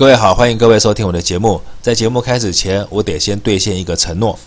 各位好，欢迎各位收听我的节目。在节目开始前，我得先兑现一个承诺。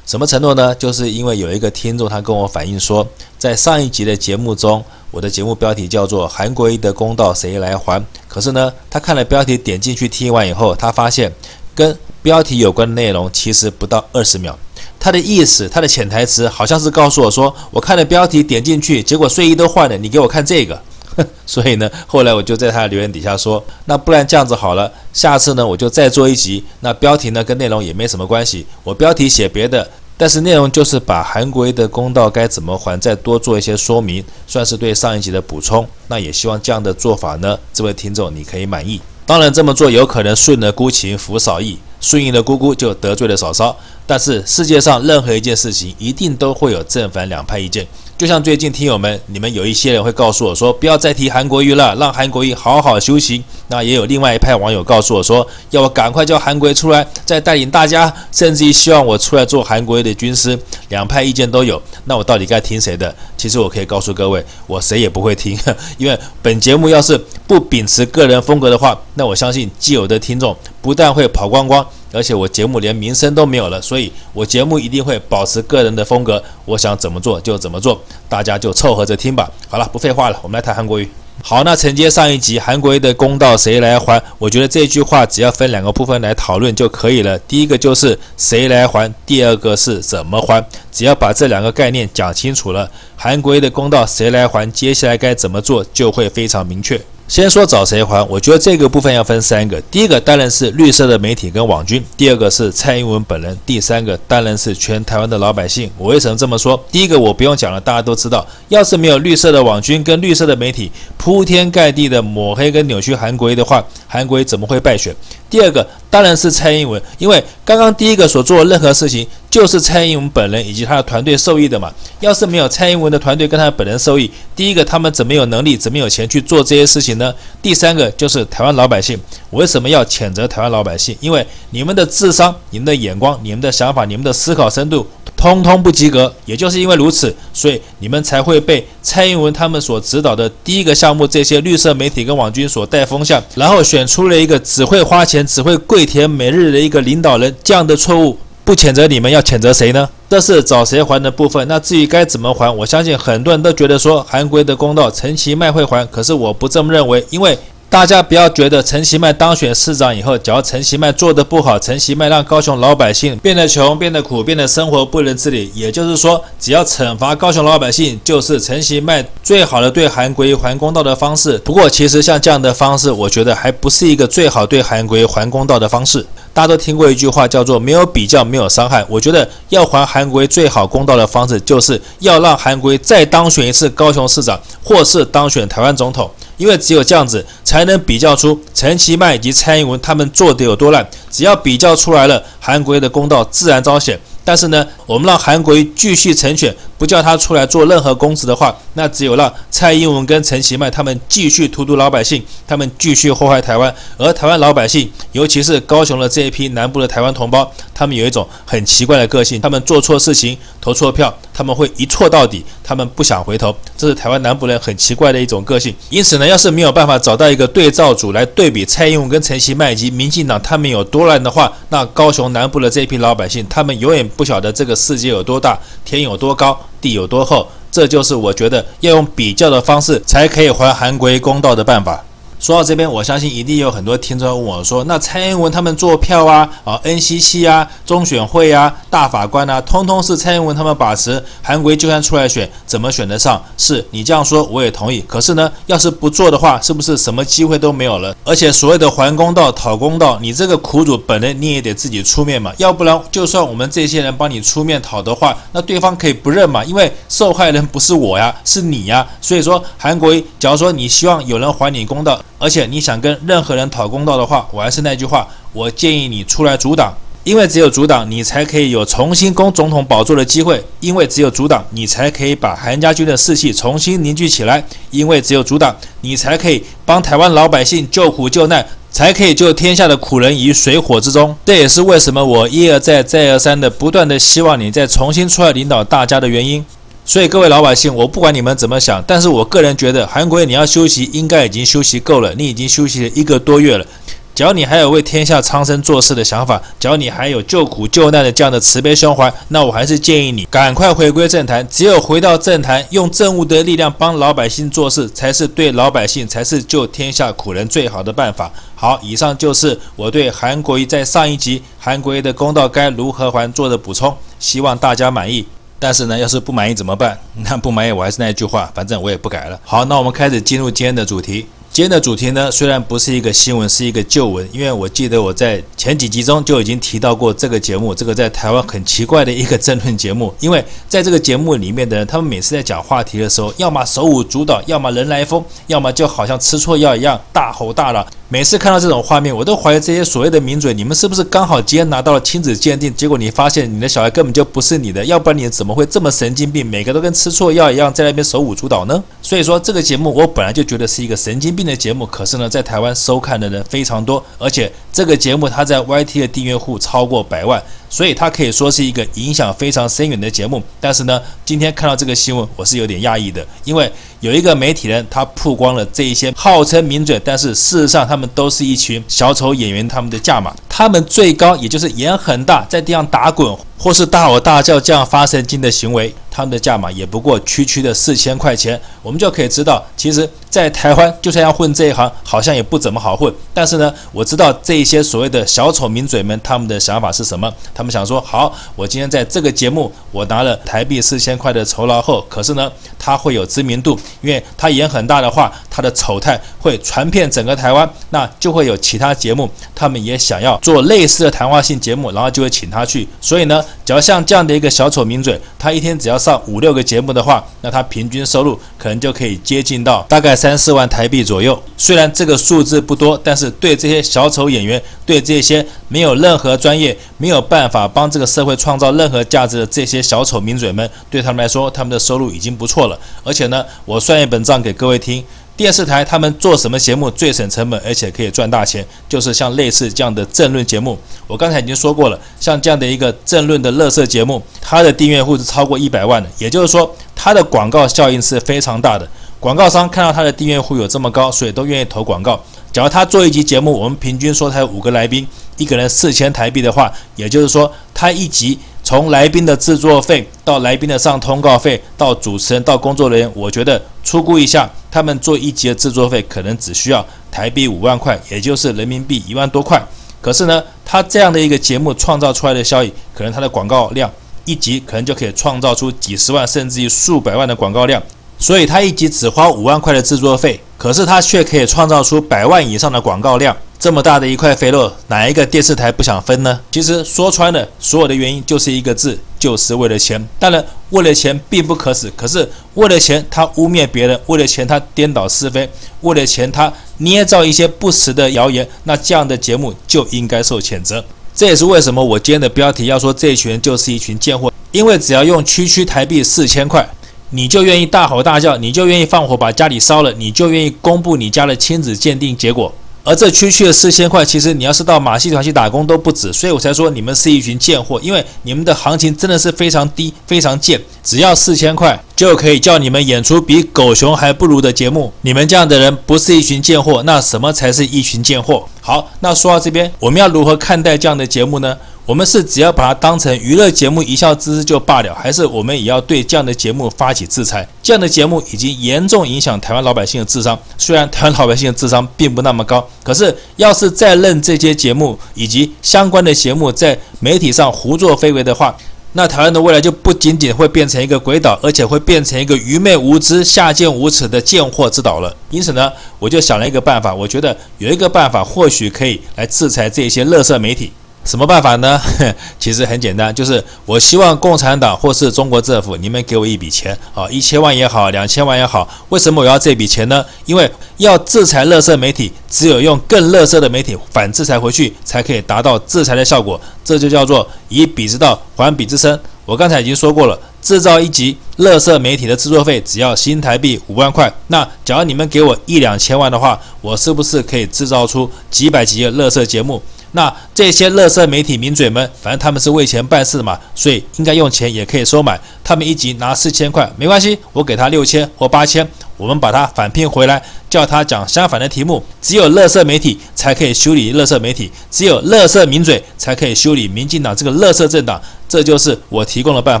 什么承诺呢？就是因为有一个听众他跟我反映说，在上一集的节目中，我的节目标题叫做“韩国瑜的公道谁来还”。可是呢，他看了标题，点进去听完以后，他发现跟标题有关的内容其实不到二十秒。他的意思，他的潜台词好像是告诉我说，我看了标题点进去，结果睡衣都换了，你给我看这个。所以呢，后来我就在他的留言底下说，那不然这样子好了，下次呢我就再做一集，那标题呢跟内容也没什么关系，我标题写别的，但是内容就是把韩国的公道该怎么还再多做一些说明，算是对上一集的补充。那也希望这样的做法呢，这位听众你可以满意。当然这么做有可能顺了姑情扶嫂意，顺应了姑姑就得罪了嫂嫂。但是世界上任何一件事情一定都会有正反两派意见。就像最近听友们，你们有一些人会告诉我说，不要再提韩国瑜了，让韩国瑜好好修行。那也有另外一派网友告诉我说，要我赶快叫韩国瑜出来，再带领大家，甚至于希望我出来做韩国瑜的军师。两派意见都有，那我到底该听谁的？其实我可以告诉各位，我谁也不会听，因为本节目要是不秉持个人风格的话，那我相信既有的听众不但会跑光光。而且我节目连名声都没有了，所以我节目一定会保持个人的风格，我想怎么做就怎么做，大家就凑合着听吧。好了，不废话了，我们来谈韩国瑜。好，那承接上一集，韩国瑜的公道谁来还？我觉得这句话只要分两个部分来讨论就可以了。第一个就是谁来还，第二个是怎么还。只要把这两个概念讲清楚了，韩国瑜的公道谁来还？接下来该怎么做就会非常明确。先说找谁还，我觉得这个部分要分三个。第一个当然是绿色的媒体跟网军，第二个是蔡英文本人，第三个当然是全台湾的老百姓。我为什么这么说？第一个我不用讲了，大家都知道，要是没有绿色的网军跟绿色的媒体铺天盖地的抹黑跟扭曲韩国瑜的话，韩国瑜怎么会败选？第二个当然是蔡英文，因为刚刚第一个所做任何事情，就是蔡英文本人以及他的团队受益的嘛。要是没有蔡英文的团队跟他本人受益，第一个他们怎么有能力，怎么有钱去做这些事情呢？第三个就是台湾老百姓，为什么要谴责台湾老百姓？因为你们的智商、你们的眼光、你们的想法、你们的思考深度。通通不及格，也就是因为如此，所以你们才会被蔡英文他们所指导的第一个项目，这些绿色媒体跟网军所带风向，然后选出了一个只会花钱、只会跪舔美日的一个领导人。这样的错误不谴责你们，要谴责谁呢？这是找谁还的部分。那至于该怎么还，我相信很多人都觉得说韩国的公道陈其迈会还，可是我不这么认为，因为。大家不要觉得陈其迈当选市长以后，只要陈其迈做得不好，陈其迈让高雄老百姓变得穷、变得苦、变得生活不能自理，也就是说，只要惩罚高雄老百姓，就是陈其迈最好的对韩国瑜还公道的方式。不过，其实像这样的方式，我觉得还不是一个最好对韩国瑜还公道的方式。大家都听过一句话，叫做“没有比较，没有伤害”。我觉得要还韩国瑜最好公道的方式，就是要让韩国再当选一次高雄市长，或是当选台湾总统。因为只有这样子，才能比较出陈其迈以及蔡英文他们做得有多烂。只要比较出来了，韩国瑜的公道自然昭显。但是呢，我们让韩国瑜继续成全，不叫他出来做任何公职的话，那只有让蔡英文跟陈其迈他们继续荼毒老百姓，他们继续祸害台湾。而台湾老百姓，尤其是高雄的这一批南部的台湾同胞，他们有一种很奇怪的个性，他们做错事情投错票，他们会一错到底，他们不想回头。这是台湾南部人很奇怪的一种个性。因此呢，要是没有办法找到一个对照组来对比蔡英文跟陈其迈以及民进党他们有多烂的话，那高雄南部的这一批老百姓，他们永远。不晓得这个世界有多大，天有多高，地有多厚，这就是我觉得要用比较的方式才可以还韩国瑜公道的办法。说到这边，我相信一定有很多听众问我说：“那蔡英文他们做票啊，啊，NCC 啊，中选会啊，大法官啊，通通是蔡英文他们把持。韩国就算出来选，怎么选得上？是你这样说，我也同意。可是呢，要是不做的话，是不是什么机会都没有了？而且所谓的还公道、讨公道，你这个苦主本人你也得自己出面嘛。要不然，就算我们这些人帮你出面讨的话，那对方可以不认嘛？因为受害人不是我呀，是你呀。所以说，韩国，假如说你希望有人还你公道。而且你想跟任何人讨公道的话，我还是那句话，我建议你出来阻挡，因为只有阻挡，你才可以有重新攻总统宝座的机会；因为只有阻挡，你才可以把韩家军的士气重新凝聚起来；因为只有阻挡，你才可以帮台湾老百姓救苦救难，才可以救天下的苦人于水火之中。这也是为什么我一而再、再而三的不断的希望你再重新出来领导大家的原因。所以各位老百姓，我不管你们怎么想，但是我个人觉得，韩国瑜你要休息，应该已经休息够了。你已经休息了一个多月了，只要你还有为天下苍生做事的想法，只要你还有救苦救难的这样的慈悲胸怀，那我还是建议你赶快回归政坛。只有回到政坛，用政务的力量帮老百姓做事，才是对老百姓，才是救天下苦人最好的办法。好，以上就是我对韩国瑜在上一集韩国瑜的公道该如何还做的补充，希望大家满意。但是呢，要是不满意怎么办？那不满意，我还是那句话，反正我也不改了。好，那我们开始进入今天的主题。今天的主题呢，虽然不是一个新闻，是一个旧闻，因为我记得我在前几集中就已经提到过这个节目，这个在台湾很奇怪的一个争论节目。因为在这个节目里面的人，他们每次在讲话题的时候，要么手舞足蹈，要么人来疯，要么就好像吃错药一样大吼大嚷。每次看到这种画面，我都怀疑这些所谓的名嘴，你们是不是刚好今天拿到了亲子鉴定，结果你发现你的小孩根本就不是你的，要不然你怎么会这么神经病，每个都跟吃错药一样在那边手舞足蹈呢？所以说这个节目我本来就觉得是一个神经病的节目，可是呢，在台湾收看的人非常多，而且这个节目它在 YT 的订阅户超过百万。所以它可以说是一个影响非常深远的节目，但是呢，今天看到这个新闻，我是有点讶异的，因为有一个媒体人他曝光了这一些号称名嘴，但是事实上他们都是一群小丑演员，他们的价码，他们最高也就是演很大，在地上打滚或是大吼大叫这样发神经的行为。他们的价码也不过区区的四千块钱，我们就可以知道，其实，在台湾就算要混这一行，好像也不怎么好混。但是呢，我知道这一些所谓的小丑名嘴们，他们的想法是什么？他们想说，好，我今天在这个节目，我拿了台币四千块的酬劳后，可是呢，他会有知名度，因为他演很大的话，他的丑态会传遍整个台湾，那就会有其他节目，他们也想要做类似的谈话性节目，然后就会请他去。所以呢，只要像这样的一个小丑名嘴，他一天只要上五六个节目的话，那他平均收入可能就可以接近到大概三四万台币左右。虽然这个数字不多，但是对这些小丑演员，对这些没有任何专业、没有办法帮这个社会创造任何价值的这些小丑名嘴们，对他们来说，他们的收入已经不错了。而且呢，我算一本账给各位听。电视台他们做什么节目最省成本，而且可以赚大钱？就是像类似这样的政论节目。我刚才已经说过了，像这样的一个政论的乐色节目，它的订阅户是超过一百万的，也就是说，它的广告效应是非常大的。广告商看到它的订阅户有这么高，所以都愿意投广告。假如他做一集节目，我们平均说他有五个来宾，一个人四千台币的话，也就是说，他一集。从来宾的制作费到来宾的上通告费，到主持人到工作人员，我觉得初估一下，他们做一集的制作费可能只需要台币五万块，也就是人民币一万多块。可是呢，他这样的一个节目创造出来的效益，可能他的广告量一集可能就可以创造出几十万甚至于数百万的广告量。所以他一集只花五万块的制作费，可是他却可以创造出百万以上的广告量。这么大的一块肥肉，哪一个电视台不想分呢？其实说穿了，所有的原因就是一个字，就是为了钱。当然，为了钱并不可耻，可是为了钱他污蔑别人，为了钱他颠倒是非，为了钱他捏造一些不实的谣言，那这样的节目就应该受谴责。这也是为什么我今天的标题要说这一群人就是一群贱货，因为只要用区区台币四千块，你就愿意大吼大叫，你就愿意放火把家里烧了，你就愿意公布你家的亲子鉴定结果。而这区区的四千块，其实你要是到马戏团去打工都不止，所以我才说你们是一群贱货，因为你们的行情真的是非常低、非常贱，只要四千块就可以叫你们演出比狗熊还不如的节目。你们这样的人不是一群贱货，那什么才是一群贱货？好，那说到这边，我们要如何看待这样的节目呢？我们是只要把它当成娱乐节目一笑置之就罢了，还是我们也要对这样的节目发起制裁？这样的节目已经严重影响台湾老百姓的智商。虽然台湾老百姓的智商并不那么高，可是要是再任这些节目以及相关的节目在媒体上胡作非为的话，那台湾的未来就不仅仅会变成一个鬼岛，而且会变成一个愚昧无知、下贱无耻的贱货之岛了。因此呢，我就想了一个办法，我觉得有一个办法或许可以来制裁这些垃圾媒体。什么办法呢？其实很简单，就是我希望共产党或是中国政府，你们给我一笔钱，啊，一千万也好，两千万也好。为什么我要这笔钱呢？因为要制裁垃圾媒体，只有用更垃圾的媒体反制裁回去，才可以达到制裁的效果。这就叫做以彼之道还彼之身。我刚才已经说过了，制造一集垃圾媒体的制作费只要新台币五万块。那假如你们给我一两千万的话，我是不是可以制造出几百集的垃圾节目？那这些乐色媒体名嘴们，反正他们是为钱办事嘛，所以应该用钱也可以收买。他们一集拿四千块没关系，我给他六千或八千，我们把它反骗回来，叫他讲相反的题目。只有乐色媒体才可以修理乐色媒体，只有乐色名嘴才可以修理民进党这个乐色政党。这就是我提供的办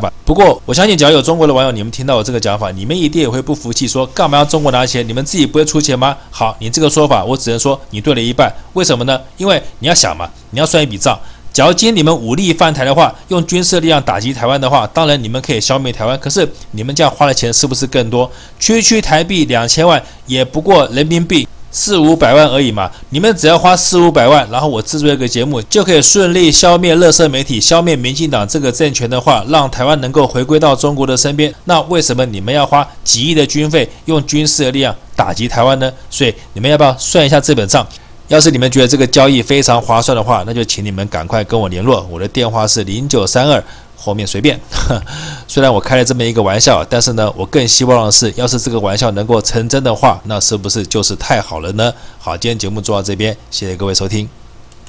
法。不过，我相信，只要有中国的网友，你们听到我这个讲法，你们一定也会不服气，说干嘛要中国拿钱？你们自己不会出钱吗？好，你这个说法，我只能说你对了一半。为什么呢？因为你要想嘛，你要算一笔账。假如今天你们武力犯台的话，用军事力量打击台湾的话，当然你们可以消灭台湾。可是你们这样花的钱是不是更多？区区台币两千万，也不过人民币。四五百万而已嘛，你们只要花四五百万，然后我制作一个节目，就可以顺利消灭乐色媒体，消灭民进党这个政权的话，让台湾能够回归到中国的身边。那为什么你们要花几亿的军费，用军事的力量打击台湾呢？所以你们要不要算一下这本账？要是你们觉得这个交易非常划算的话，那就请你们赶快跟我联络，我的电话是零九三二。后面随便，虽然我开了这么一个玩笑，但是呢，我更希望的是，要是这个玩笑能够成真的话，那是不是就是太好了呢？好，今天节目做到这边，谢谢各位收听。